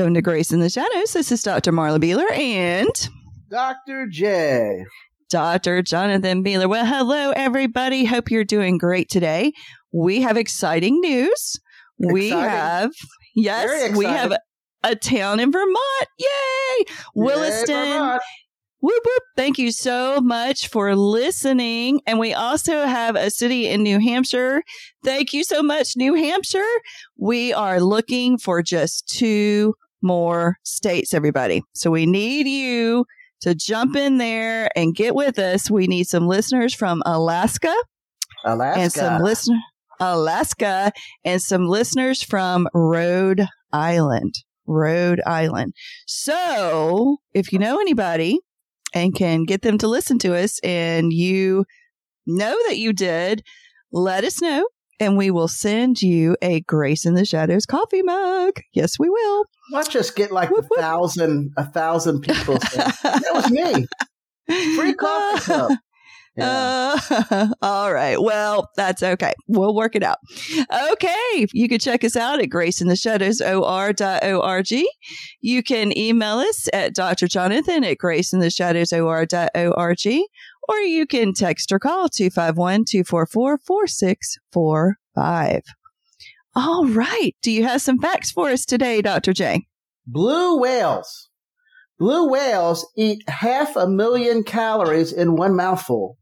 Welcome to Grace in the Shadows. This is Dr. Marla Behler and Dr. J. Dr. Jonathan Behler. Well, hello, everybody. Hope you're doing great today. We have exciting news. We have, yes, we have exciting. a town in Vermont. Yay! Williston. Yay, Vermont. Whoop, whoop. Thank you so much for listening. And we also have a city in New Hampshire. Thank you so much, New Hampshire. We are looking for just two more states, everybody. So we need you to jump in there and get with us. We need some listeners from Alaska Alaska. and some listener Alaska and some listeners from Rhode Island. Rhode Island. So, if you know anybody and can get them to listen to us and you know that you did, let us know and we will send you a Grace in the Shadows coffee mug. Yes, we will. Let's just get like Whoop, a whoop. thousand, a thousand people. saying, that was me. Free coffee cup. Yeah. Uh, all right. Well, that's okay. We'll work it out. Okay. You can check us out at graceintheshadowsor.org. You can email us at Dr. Jonathan at graceintheshadowsor.org. Or you can text or call 251 244 4645. All right. Do you have some facts for us today, Dr. J? Blue whales. Blue whales eat half a million calories in one mouthful.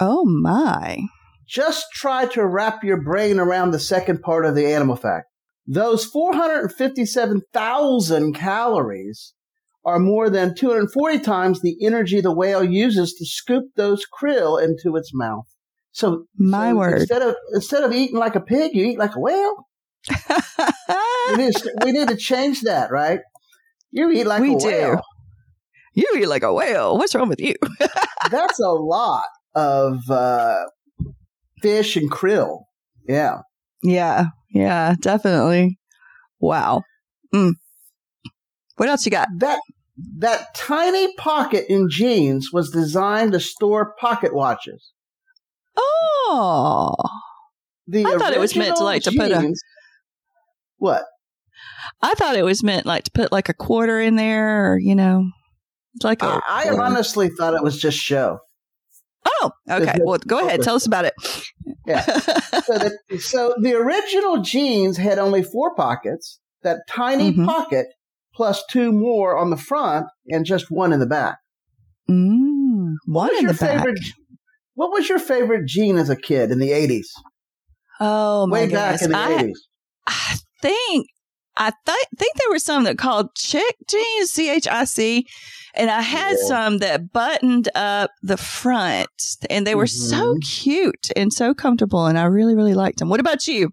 Oh, my. Just try to wrap your brain around the second part of the animal fact. Those 457,000 calories are more than 240 times the energy the whale uses to scoop those krill into its mouth. So, My so word. Instead of instead of eating like a pig, you eat like a whale. We need to, we need to change that, right? You eat like We a do. whale. you eat like a whale. What's wrong with you? That's a lot of uh, fish and krill. Yeah. Yeah, yeah, definitely. Wow. Mm. What else you got? That that tiny pocket in jeans was designed to store pocket watches. Oh, The I thought it was meant to, like, to put a- what? I thought it was meant like to put like a quarter in there, or you know, like a. I, I honestly thought it was just show. oh, okay. Well, go ahead. Tell us about it. Yeah. So the, so the original jeans had only four pockets. That tiny Mhm. pocket plus two more on the front and just one in the back. mm, What one was in your the back. favorite? What was your favorite jean as a kid in the eighties? Oh my Way back goodness! in the I, eighties. I think I th- think there were some that called Chic jeans, C H I C, and I had Yeah. some that buttoned up the front, and they were so Mhm. cute and so comfortable, and I really really liked them. What about you?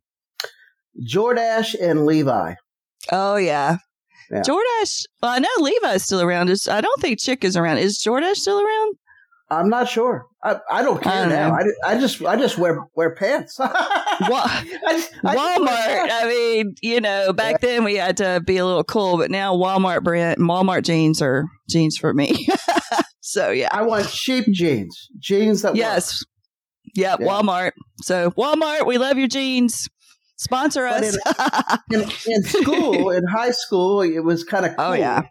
Jordache and Levi. Oh yeah. Yeah. Jordache. Well, I know Levi's still around. I don't think Chic is around. Is Jordache still around? I'm not sure. I, I don't care I don't now. I, I just I just wear wear pants. Wa- I Walmart. I mean, you know, back then we had to be a little cool, but now Walmart brand, Walmart jeans are jeans for me. so yeah. I want cheap jeans. Jeans that work. Yes. Yep, Yeah. Walmart. So Walmart, we love your jeans. Sponsor But us. In, in school, in high school, it was kind of cool. Oh, yeah.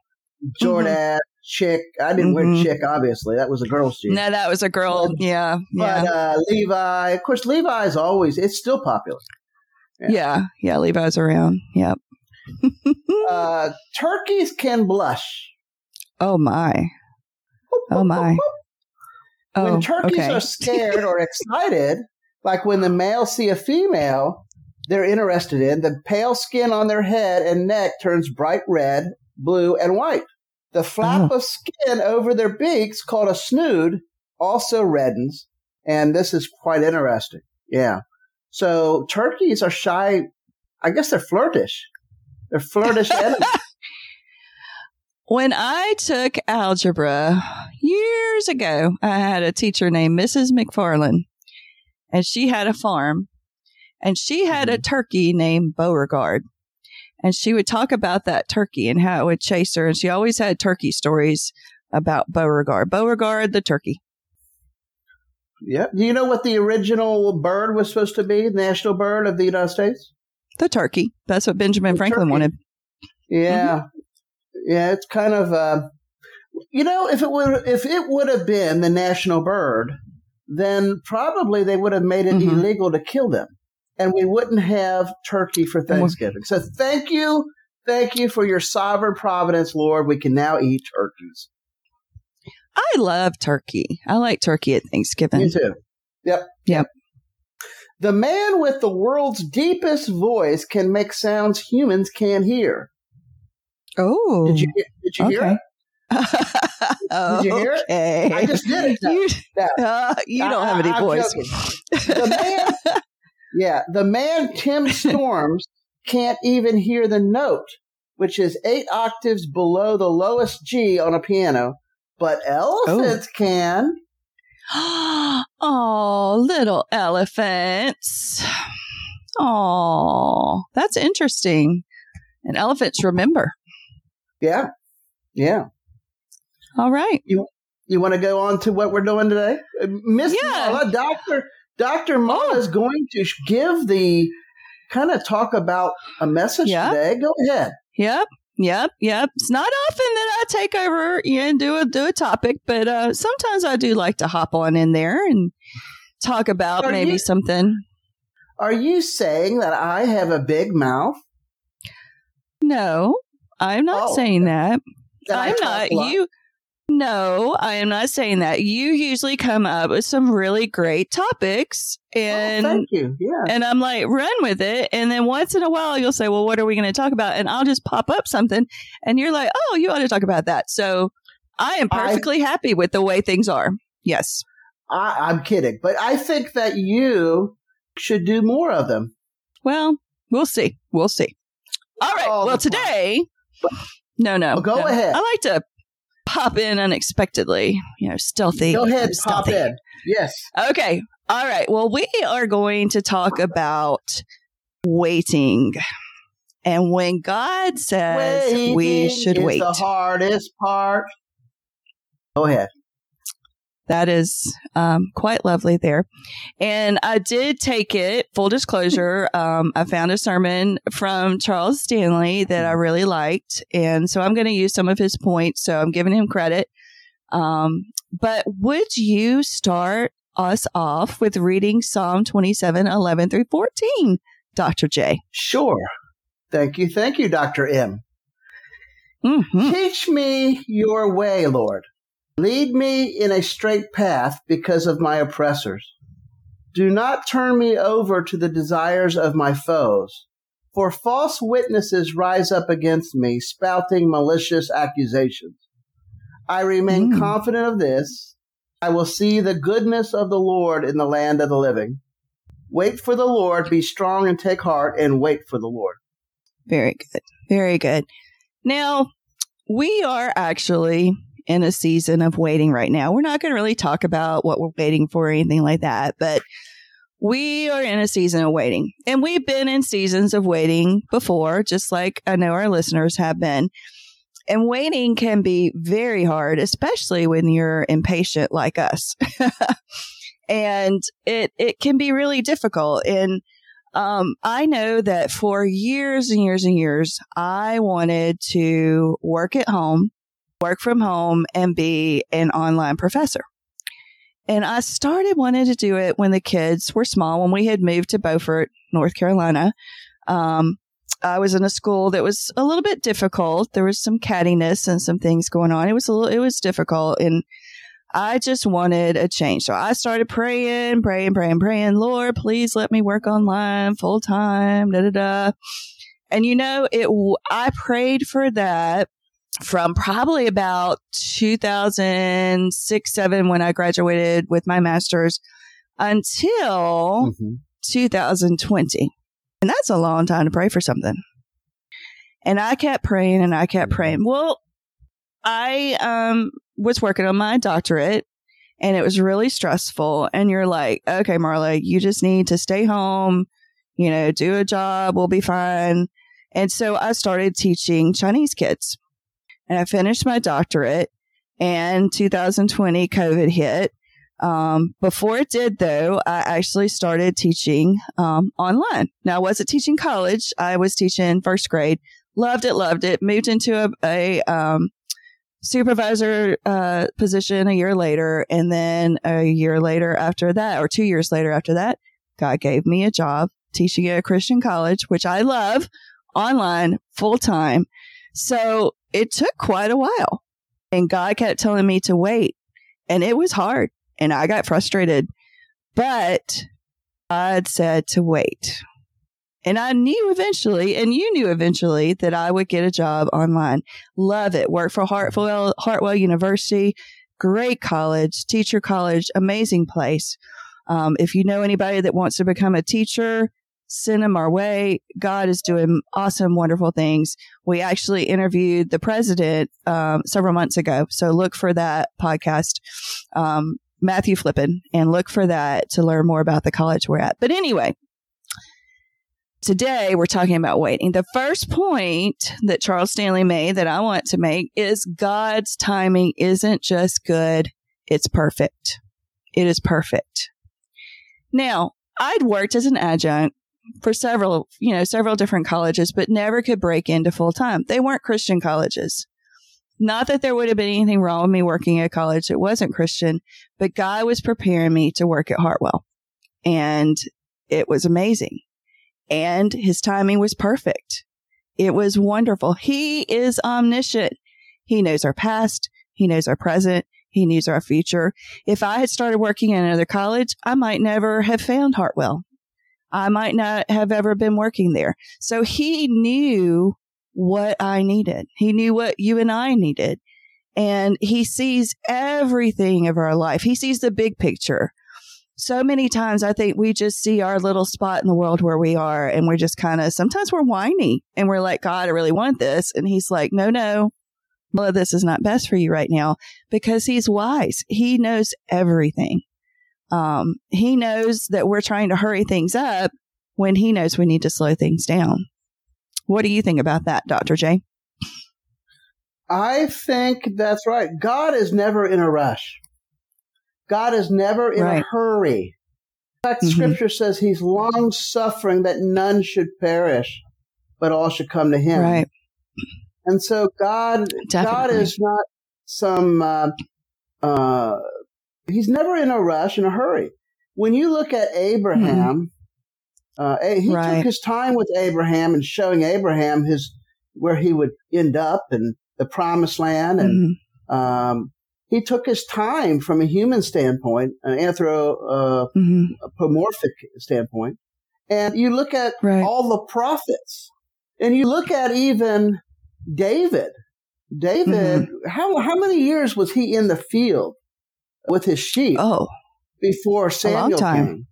Jordache, Chic. I didn't Mhm. wear Chic, obviously. That was a girl's jean. no, that was a girl. Yeah. But Yeah. uh, Levi, of course, Levi's always, it's still popular. yeah. yeah. Yeah. Levi's around. Yep. Uh, turkeys can blush. oh my. Oh my. Oh, when turkeys okay. are scared or excited, like when the male see a female they're interested in, the pale skin on their head and neck turns bright red, blue, and white. The flap Oh. of skin over their beaks, called a snood, also reddens, and this is quite interesting. Yeah. So turkeys are shy. I guess they're flirtish. They're flirtish enemies. When I took algebra years ago, I had a teacher named Mrs. McFarland, and she had a farm, and she had a turkey named Beauregard. And she would talk about that turkey and how it would chase her. And she always had turkey stories about Beauregard. Beauregard, the turkey. Yep. Do you know what the original bird was supposed to be? The national bird of the United States? The turkey. That's what Benjamin The Franklin turkey. wanted. Yeah. Yeah, it's kind of uh you know, if it would if it would have been the national bird, then probably they would have made it Mhm. illegal to kill them. And we wouldn't have turkey for Thanksgiving. So thank you. Thank you for your sovereign providence, Lord. We can now eat turkeys. I love turkey. I like turkey at Thanksgiving. Me too. Yep. Yep. The man with the world's deepest voice can make sounds humans can't hear. Oh. Did you did you hear it? Did you hear it? I just did it. You, No. uh, you don't have any I- voice. The man, yeah, the man Tim Storms can't even hear the note, which is eight octaves below the lowest G on a piano, but elephants can. oh, little elephants. Oh, that's interesting. And elephants remember. Yeah, yeah. All right. You you want to go on to what we're doing today, Uh, Miss Yeah. Doctor Doctor Marla Oh. is going to give the kind of talk about a message Yeah. today. Go ahead. Yep. Yep. Yep. It's not often that I take over and do a do a topic, but uh, sometimes I do like to hop on in there and talk about Are maybe you- something. Are you saying that I have a big mouth? No, I'm not Oh. saying that. I'm not. You. No, I am not saying that. You usually come up with some really great topics, Oh, and thank you. Yeah. and I'm like, run with it. And then once in a while, you'll say, well, what are we going to talk about? And I'll just pop up something. And you're like, oh, you ought to talk about that. So I am I- perfectly happy with the way things are. Yes. I, I'm kidding, but I think that you should do more of them. Well, we'll see. We'll see. All right. All well, today, no, no. Well, go no. ahead. I like to pop in unexpectedly, you know, stealthy. Go ahead, stealthy. pop in. Yes. Okay. All right. Well, we are going to talk about waiting. And when God says we should wait, the hardest part. Go ahead. That is um, quite lovely there. And I did take it, full disclosure, um, I found a sermon from Charles Stanley that I really liked. And so I'm going to use some of his points. So I'm giving him credit. Um, but would you start us off with reading Psalm 27, 11 through 14, Dr. J? Sure. Thank you. Thank you, Dr. M. Mm-hmm. Teach me your way, Lord. Lead me in a straight path because of my oppressors. Do not turn me over to the desires of my foes, for false witnesses rise up against me, spouting malicious accusations. I remain Mm. confident of this. I will see the goodness of the Lord in the land of the living. Wait for the Lord, be strong and take heart, and wait for the Lord. Very good. Very good. Now, we are actually in a season of waiting right now. We're not going to really talk about what we're waiting for or anything like that, but we are in a season of waiting. And we've been in seasons of waiting before, just like I know our listeners have been. And waiting can be very hard, especially when you're impatient like us. and it it can be really difficult. And um, I know that for years and years and years, I wanted to work at home, work from home, and be an online professor. And I started wanting to do it when the kids were small, when we had moved to Beaufort, North Carolina. Um, I was in a school that was a little bit difficult. There was some cattiness and some things going on. It was a little, it was difficult. And I just wanted a change. So I started praying, praying, praying, praying. Lord, please let me work online full time. Da da da. And you know, it. I prayed for that from probably about 2006, seven when I graduated with my master's until 2020. And that's a long time to pray for something. And I kept praying and I kept praying. Well, I um was working on my doctorate and it was really stressful. And you're like, okay, Marla, you just need to stay home, you know, do a job, we'll be fine. And so I started teaching Chinese kids and I finished my doctorate and 2020 COVID hit. Um, before it did though, I actually started teaching, um, online. Now I wasn't teaching college. I was teaching first grade. Loved it, loved it. Moved into a, a um, supervisor uh, position a year later. And then a year later after that, or two years later after that, God gave me a job teaching at a Christian college, which I love online full time. So it took quite a while. And God kept telling me to wait. And it was hard. And I got frustrated. But God said to wait. And I knew eventually, and you knew eventually, that I would get a job online. Love it. Work for Hartwell, Hartwell University. Great college, teacher college, amazing place. Um, if you know anybody that wants to become a teacher, send them our way. God is doing awesome, wonderful things. We actually interviewed the president um, several months ago. So look for that podcast, um, Matthew Flippin, and look for that to learn more about the college we're at. But anyway, today we're talking about waiting. The first point that Charles Stanley made that I want to make is God's timing isn't just good, it's perfect. It is perfect. Now, I'd worked as an adjunct for several, you know, several different colleges, but never could break into full time. They weren't Christian colleges. Not that there would have been anything wrong with me working at a college that wasn't Christian, but God was preparing me to work at Hartwell. And it was amazing and his timing was perfect. It was wonderful. He is omniscient. He knows our past. He knows our present. He knows our future. If I had started working in another college, I might never have found Hartwell. I might not have ever been working there. So he knew what I needed. He knew what you and I needed. And he sees everything of our life. He sees the big picture so many times I think we just see our little spot in the world where we are and we're just kind of sometimes we're whiny and we're like, God, I really want this. And he's like, no, no, well, this is not best for you right now because he's wise. He knows everything. Um, he knows that we're trying to hurry things up when he knows we need to slow things down. What do you think about that, Dr. J? I think that's right. God is never in a rush. God is never in right. a hurry. In fact, mm-hmm. scripture says he's long suffering that none should perish, but all should come to him. Right. And so God, Definitely. God is not some, uh, uh, he's never in a rush, in a hurry. When you look at Abraham, mm-hmm. uh, he right. took his time with Abraham and showing Abraham his, where he would end up and the promised land and, mm-hmm. um, he took his time from a human standpoint, an anthropomorphic mm-hmm. standpoint. And you look at right. all the prophets and you look at even David. David, mm-hmm. how, how many years was he in the field with his sheep? Oh, before Samuel came.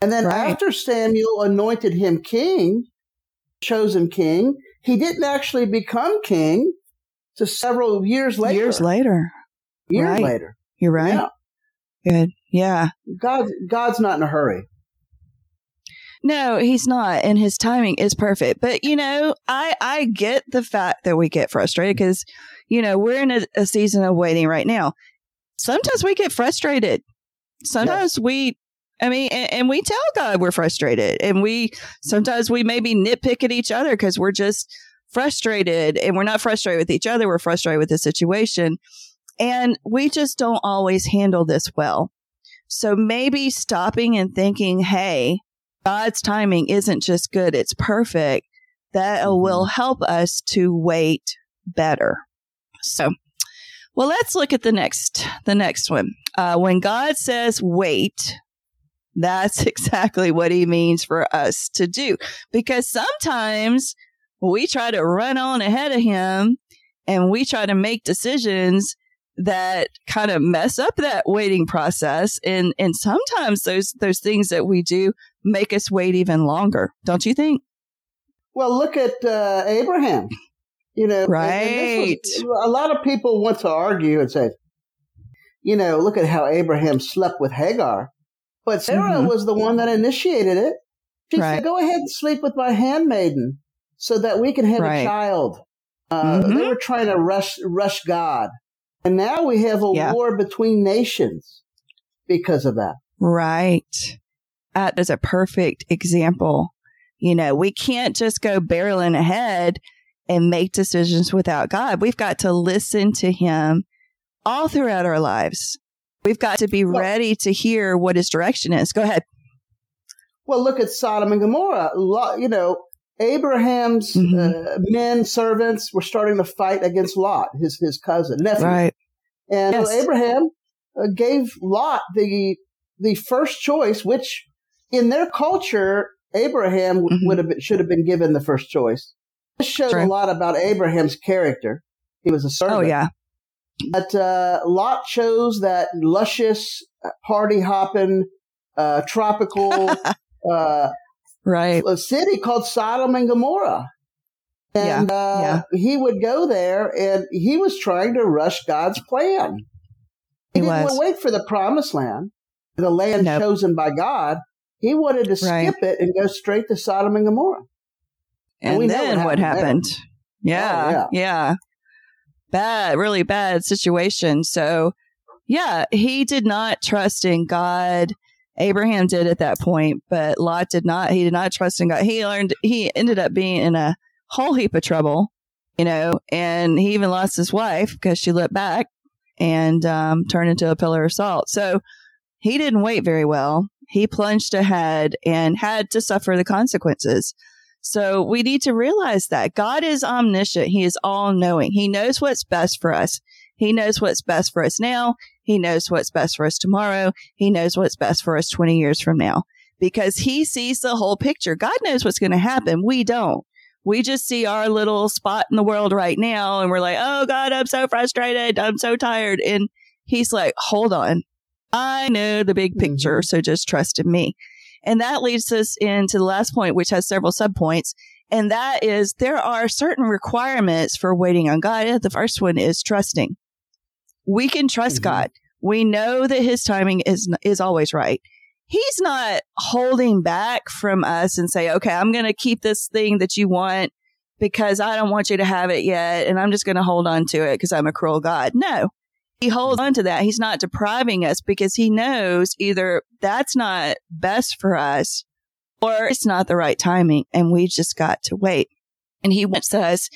And then right. after Samuel anointed him king, chosen king, he didn't actually become king to several years later. Years later years right. later. You're right. Yeah. Good. Yeah. God, God's not in a hurry. No, he's not, and his timing is perfect. But you know, I I get the fact that we get frustrated because you know we're in a, a, season of waiting right now. Sometimes we get frustrated. Sometimes yes. we, I mean, and, and, we tell God we're frustrated, and we sometimes we maybe nitpick at each other because we're just frustrated, and we're not frustrated with each other. We're frustrated with the situation. And we just don't always handle this well. So maybe stopping and thinking, hey, God's timing isn't just good, it's perfect. That mm-hmm. will help us to wait better. So, well, let's look at the next, the next one. Uh, when God says wait, that's exactly what he means for us to do. Because sometimes we try to run on ahead of him and we try to make decisions that kind of mess up that waiting process and and sometimes those those things that we do make us wait even longer don't you think Well, look at uh, Abraham. You know, right? Was, a lot of people want to argue and say, you know, look at how Abraham slept with Hagar, but Sarah mm-hmm. was the one that initiated it. She right. said, "Go ahead and sleep with my handmaiden, so that we can have right. a child." Uh, mm-hmm. They were trying to rush rush God, and now we have a yeah. war between nations because of that. Right. That is a perfect example. You know, we can't just go barreling ahead and make decisions without God. We've got to listen to Him all throughout our lives. We've got to be ready to hear what His direction is. Go ahead. Well, look at Sodom and Gomorrah. You know, Abraham's mm-hmm. uh, men servants were starting to fight against Lot, his his cousin nephew. Right. And yes. Abraham uh, gave Lot the the first choice, which in their culture, Abraham mm-hmm. would have been, should have been given the first choice. This shows True. a lot about Abraham's character. He was a servant. Oh yeah. But uh, Lot chose that luscious, party hopping, uh, tropical, uh, right, a city called Sodom and Gomorrah. And yeah. Uh, yeah. he would go there, and he was trying to rush God's plan. He, he didn't wait for the promised land, the land nope. chosen by God. He wanted to skip it and go straight to Sodom and Gomorrah. And, then what happened? What happened? Yeah, oh, yeah, yeah. Bad, really bad situation. So, yeah, he did not trust in God. Abraham did at that point, but Lot did not. He did not trust in God. He learned, he ended up being in a whole heap of trouble, you know, and he even lost his wife because she looked back and um, turned into a pillar of salt. So he didn't wait very well. He plunged ahead and had to suffer the consequences. So we need to realize that God is omniscient. He is all knowing. He knows what's best for us. He knows what's best for us now. He knows what's best for us tomorrow. He knows what's best for us 20 years from now because he sees the whole picture. God knows what's going to happen. We don't. We just see our little spot in the world right now and we're like, Oh God, I'm so frustrated. I'm so tired. And he's like, hold on. I know the big picture. Mm-hmm. So just trust in me. And that leads us into the last point, which has several subpoints. And that is there are certain requirements for waiting on God. The first one is trusting. We can trust mm-hmm. God. We know that his timing is, is always right. He's not holding back from us and say, okay, I'm going to keep this thing that you want because I don't want you to have it yet. And I'm just going to hold on to it because I'm a cruel God. No, he holds on to that. He's not depriving us because he knows either that's not best for us or it's not the right timing and we just got to wait. And he wants us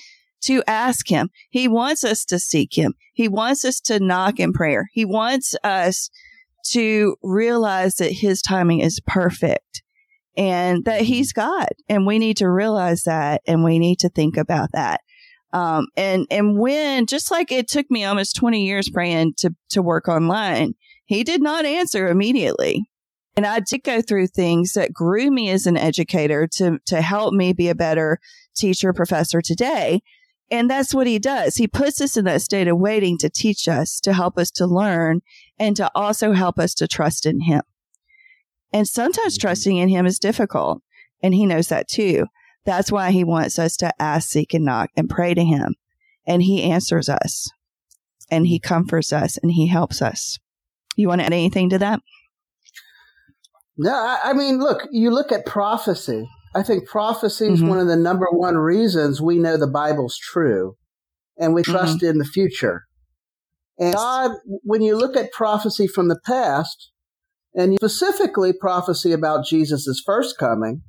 to ask him. He wants us to seek him. He wants us to knock in prayer. He wants us to realize that his timing is perfect and that he's mm-hmm. God. And we need to realize that and we need to think about that. Um, and, and when, just like it took me almost 20 years praying to, to work online, he did not answer immediately. And I did go through things that grew me as an educator to, to help me be a better teacher, professor today. And that's what he does. He puts us in that state of waiting to teach us, to help us to learn, and to also help us to trust in him. And sometimes mm-hmm. trusting in him is difficult. And he knows that too. That's why he wants us to ask, seek, and knock and pray to him. And he answers us and he comforts us and he helps us. You want to add anything to that? No, I mean, look, you look at prophecy. I think prophecy is mm-hmm. one of the number one reasons we know the Bible's true and we trust mm-hmm. in the future. And God, when you look at prophecy from the past, and specifically prophecy about Jesus' first coming,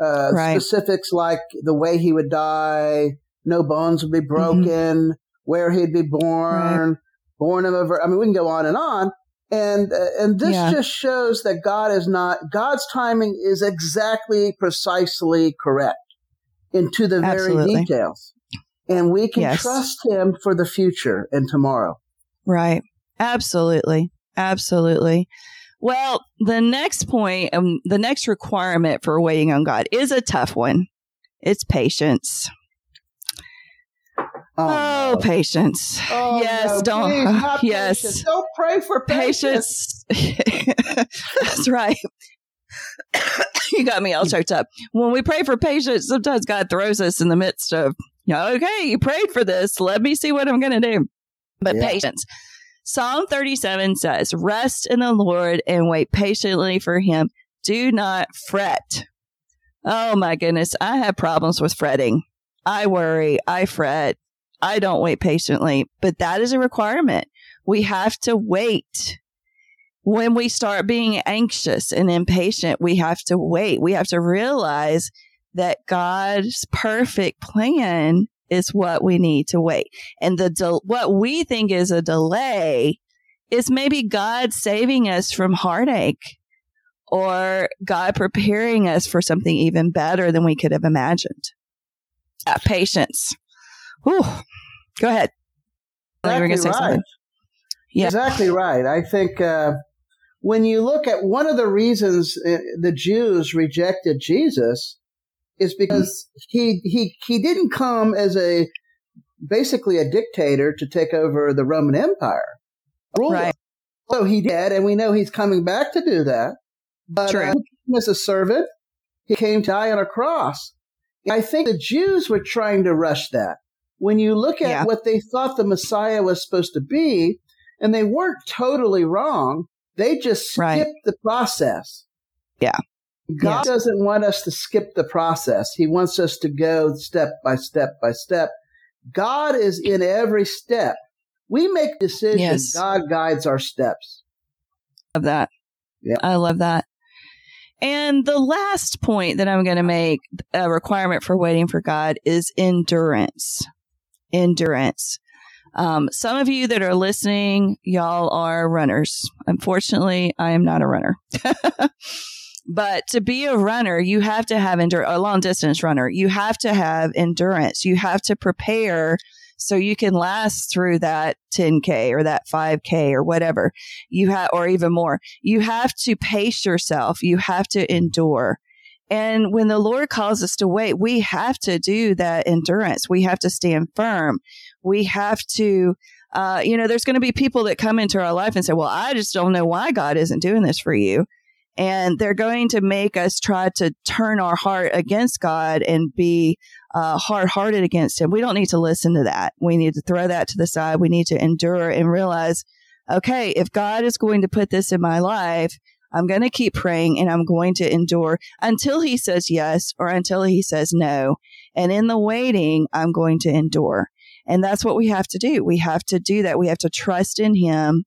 uh, right. specifics like the way he would die, no bones would be mm-hmm. broken, mm-hmm. where he'd be born, right. born of a. I mean, we can go on and on, and uh, and this yeah. just shows that God is not God's timing is exactly precisely correct into the Absolutely. very details, and we can yes. trust Him for the future and tomorrow. Right. Absolutely. Absolutely. Well, the next point, um, the next requirement for waiting on God is a tough one. It's patience. Oh, oh patience. Oh, yes, no, don't. Yes, patience. don't pray for patience. patience. That's right. you got me all choked up. When we pray for patience, sometimes God throws us in the midst of, you know, okay, you prayed for this. Let me see what I'm going to do. But yeah. patience. Psalm 37 says, Rest in the Lord and wait patiently for him. Do not fret. Oh my goodness. I have problems with fretting. I worry. I fret. I don't wait patiently, but that is a requirement. We have to wait. When we start being anxious and impatient, we have to wait. We have to realize that God's perfect plan is what we need to wait. And the what we think is a delay is maybe God saving us from heartache or God preparing us for something even better than we could have imagined. That patience. Whew. Go ahead. Exactly right. Yeah. Exactly right. I think uh, when you look at one of the reasons uh, the Jews rejected Jesus is because he he he didn't come as a basically a dictator to take over the Roman Empire. Right. So he did, and we know he's coming back to do that. But True. Uh, as a servant, he came to die on a cross. I think the Jews were trying to rush that. When you look at yeah. what they thought the Messiah was supposed to be, and they weren't totally wrong, they just skipped right. the process. Yeah. God yes. doesn't want us to skip the process. He wants us to go step by step by step. God is in every step. We make decisions. Yes. God guides our steps. Love that. Yeah. I love that. And the last point that I'm going to make a requirement for waiting for God is endurance. Endurance. Um, some of you that are listening, y'all are runners. Unfortunately, I am not a runner. but to be a runner, you have to have endurance, a long distance runner. You have to have endurance. You have to prepare so you can last through that 10K or that 5K or whatever you have, or even more. You have to pace yourself. You have to endure. And when the Lord calls us to wait, we have to do that endurance. We have to stand firm. We have to, uh, you know, there's going to be people that come into our life and say, well, I just don't know why God isn't doing this for you. And they're going to make us try to turn our heart against God and be uh, hard hearted against Him. We don't need to listen to that. We need to throw that to the side. We need to endure and realize, okay, if God is going to put this in my life, I'm going to keep praying and I'm going to endure until He says yes or until He says no. And in the waiting, I'm going to endure. And that's what we have to do. We have to do that. We have to trust in Him.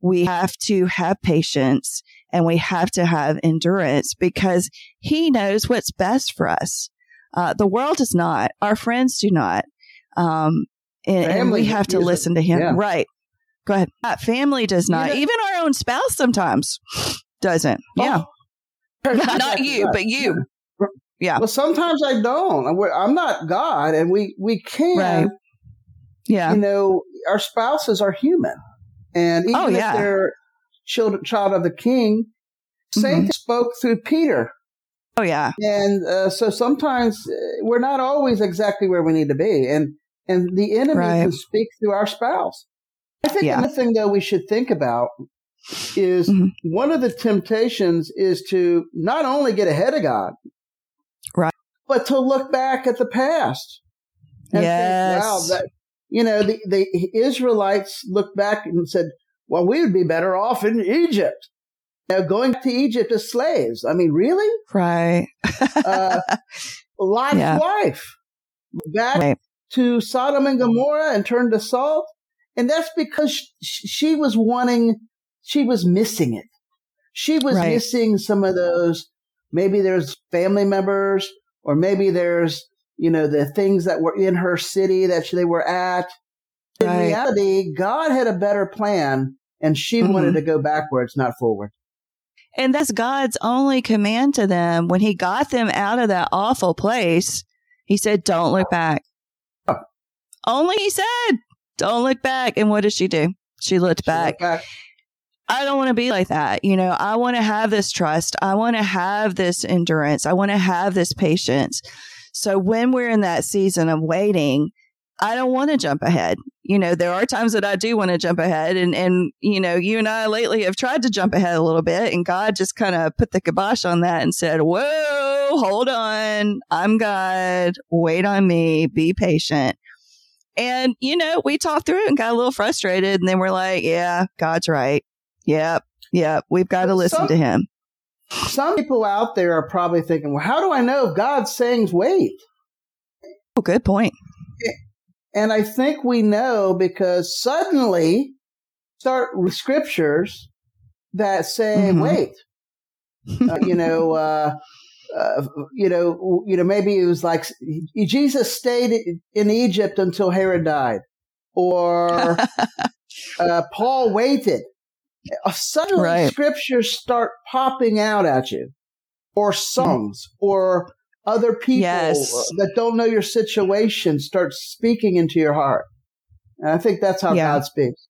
We have to have patience and we have to have endurance because he knows what's best for us. Uh, the world does not. Our friends do not. Um, and, and, we have to listen to him. Yeah. Right. Go ahead. Uh, family does not. Even our own spouse sometimes doesn't. Oh. Yeah. not you, but you. Yeah. Well, sometimes I don't. I'm not God, and we we can. Right. Yeah. You know, our spouses are human, and even oh, yeah. if they're child, child of the king. Satan mm-hmm. spoke through Peter. Oh yeah, and uh, so sometimes uh, we're not always exactly where we need to be, and and the enemy right. can speak through our spouse. I think yeah. another thing though we should think about is mm-hmm. one of the temptations is to not only get ahead of God, right, but to look back at the past. And yes. Think, wow, that you know the the Israelites looked back and said, well, we would be better off in Egypt. Now, going to Egypt as slaves. I mean, really? Right. uh, Lot's yeah. wife back right. to Sodom and Gomorrah and turned to salt. And that's because she was wanting, she was missing it. She was right. missing some of those. Maybe there's family members, or maybe there's, you know, the things that were in her city that they were at. In right. reality, God had a better plan and she mm-hmm. wanted to go backwards, not forward. And that's God's only command to them. When he got them out of that awful place, he said, Don't look back. Oh. Only he said, Don't look back. And what did she do? She looked, she back. looked back. I don't want to be like that. You know, I want to have this trust. I want to have this endurance. I want to have this patience. So when we're in that season of waiting, I don't want to jump ahead you know, there are times that I do want to jump ahead and, and, you know, you and I lately have tried to jump ahead a little bit and God just kind of put the kibosh on that and said, whoa, hold on. I'm God. Wait on me. Be patient. And, you know, we talked through it and got a little frustrated. And then we're like, yeah, God's right. Yep. Yep. We've got to listen Some- to him. Some people out there are probably thinking, well, how do I know if God's saying wait? Oh, good point. And I think we know because suddenly start with scriptures that say, Mhm. wait, uh, you know, uh, uh, you know, you know, maybe it was like Jesus stayed in Egypt until Herod died, or uh, Paul waited. Uh, Suddenly, Right. scriptures start popping out at you, or songs, or other people Yes. uh, that don't know your situation start speaking into your heart. And I think that's how Yeah. God speaks.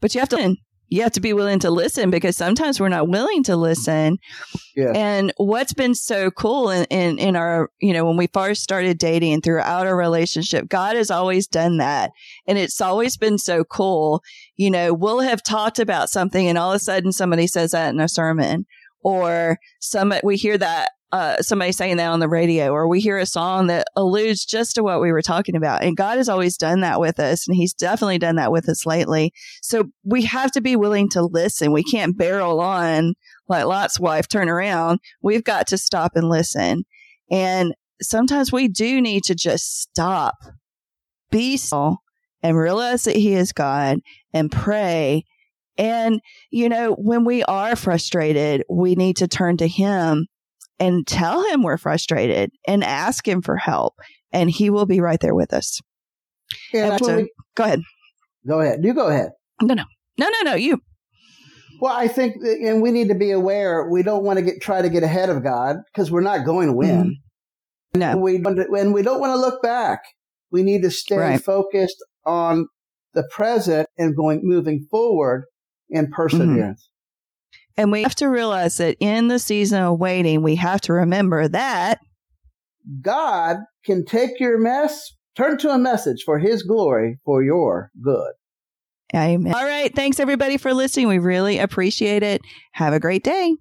but you have to you have to be willing to listen because sometimes we're not willing to listen. Yeah. and what's been so cool in, in in our you know when we first started dating and throughout our relationship god has always done that. And it's always been so cool. You know we'll have talked about something and all of a sudden somebody says that in a sermon or some we hear that uh, somebody saying that on the radio, or we hear a song that alludes just to what we were talking about. And God has always done that with us, and He's definitely done that with us lately. So we have to be willing to listen. We can't barrel on like Lot's wife, turn around. We've got to stop and listen. And sometimes we do need to just stop, be still, and realize that He is God and pray. And, you know, when we are frustrated, we need to turn to Him and tell Him we're frustrated and ask Him for help. And He will be right there with us. And And so- we- Go ahead. go ahead. You go ahead. No, no, no, no, no. you. Well, I think, and we need to be aware. We don't want to get try to get ahead of God because we're not going to win. Mm-hmm. No. We and we don't want to look back. We need to stay Right. focused on the present and going moving forward in mm-hmm. perseverance. And we have to realize that in the season of waiting, we have to remember that God can take your mess, turn to a message for His glory for your good. Amen. All right. Thanks everybody for listening. We really appreciate it. Have a great day.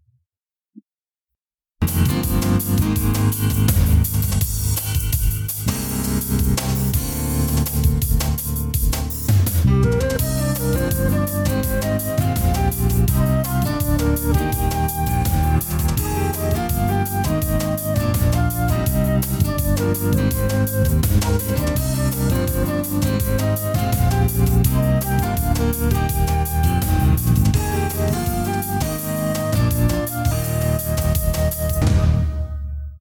Música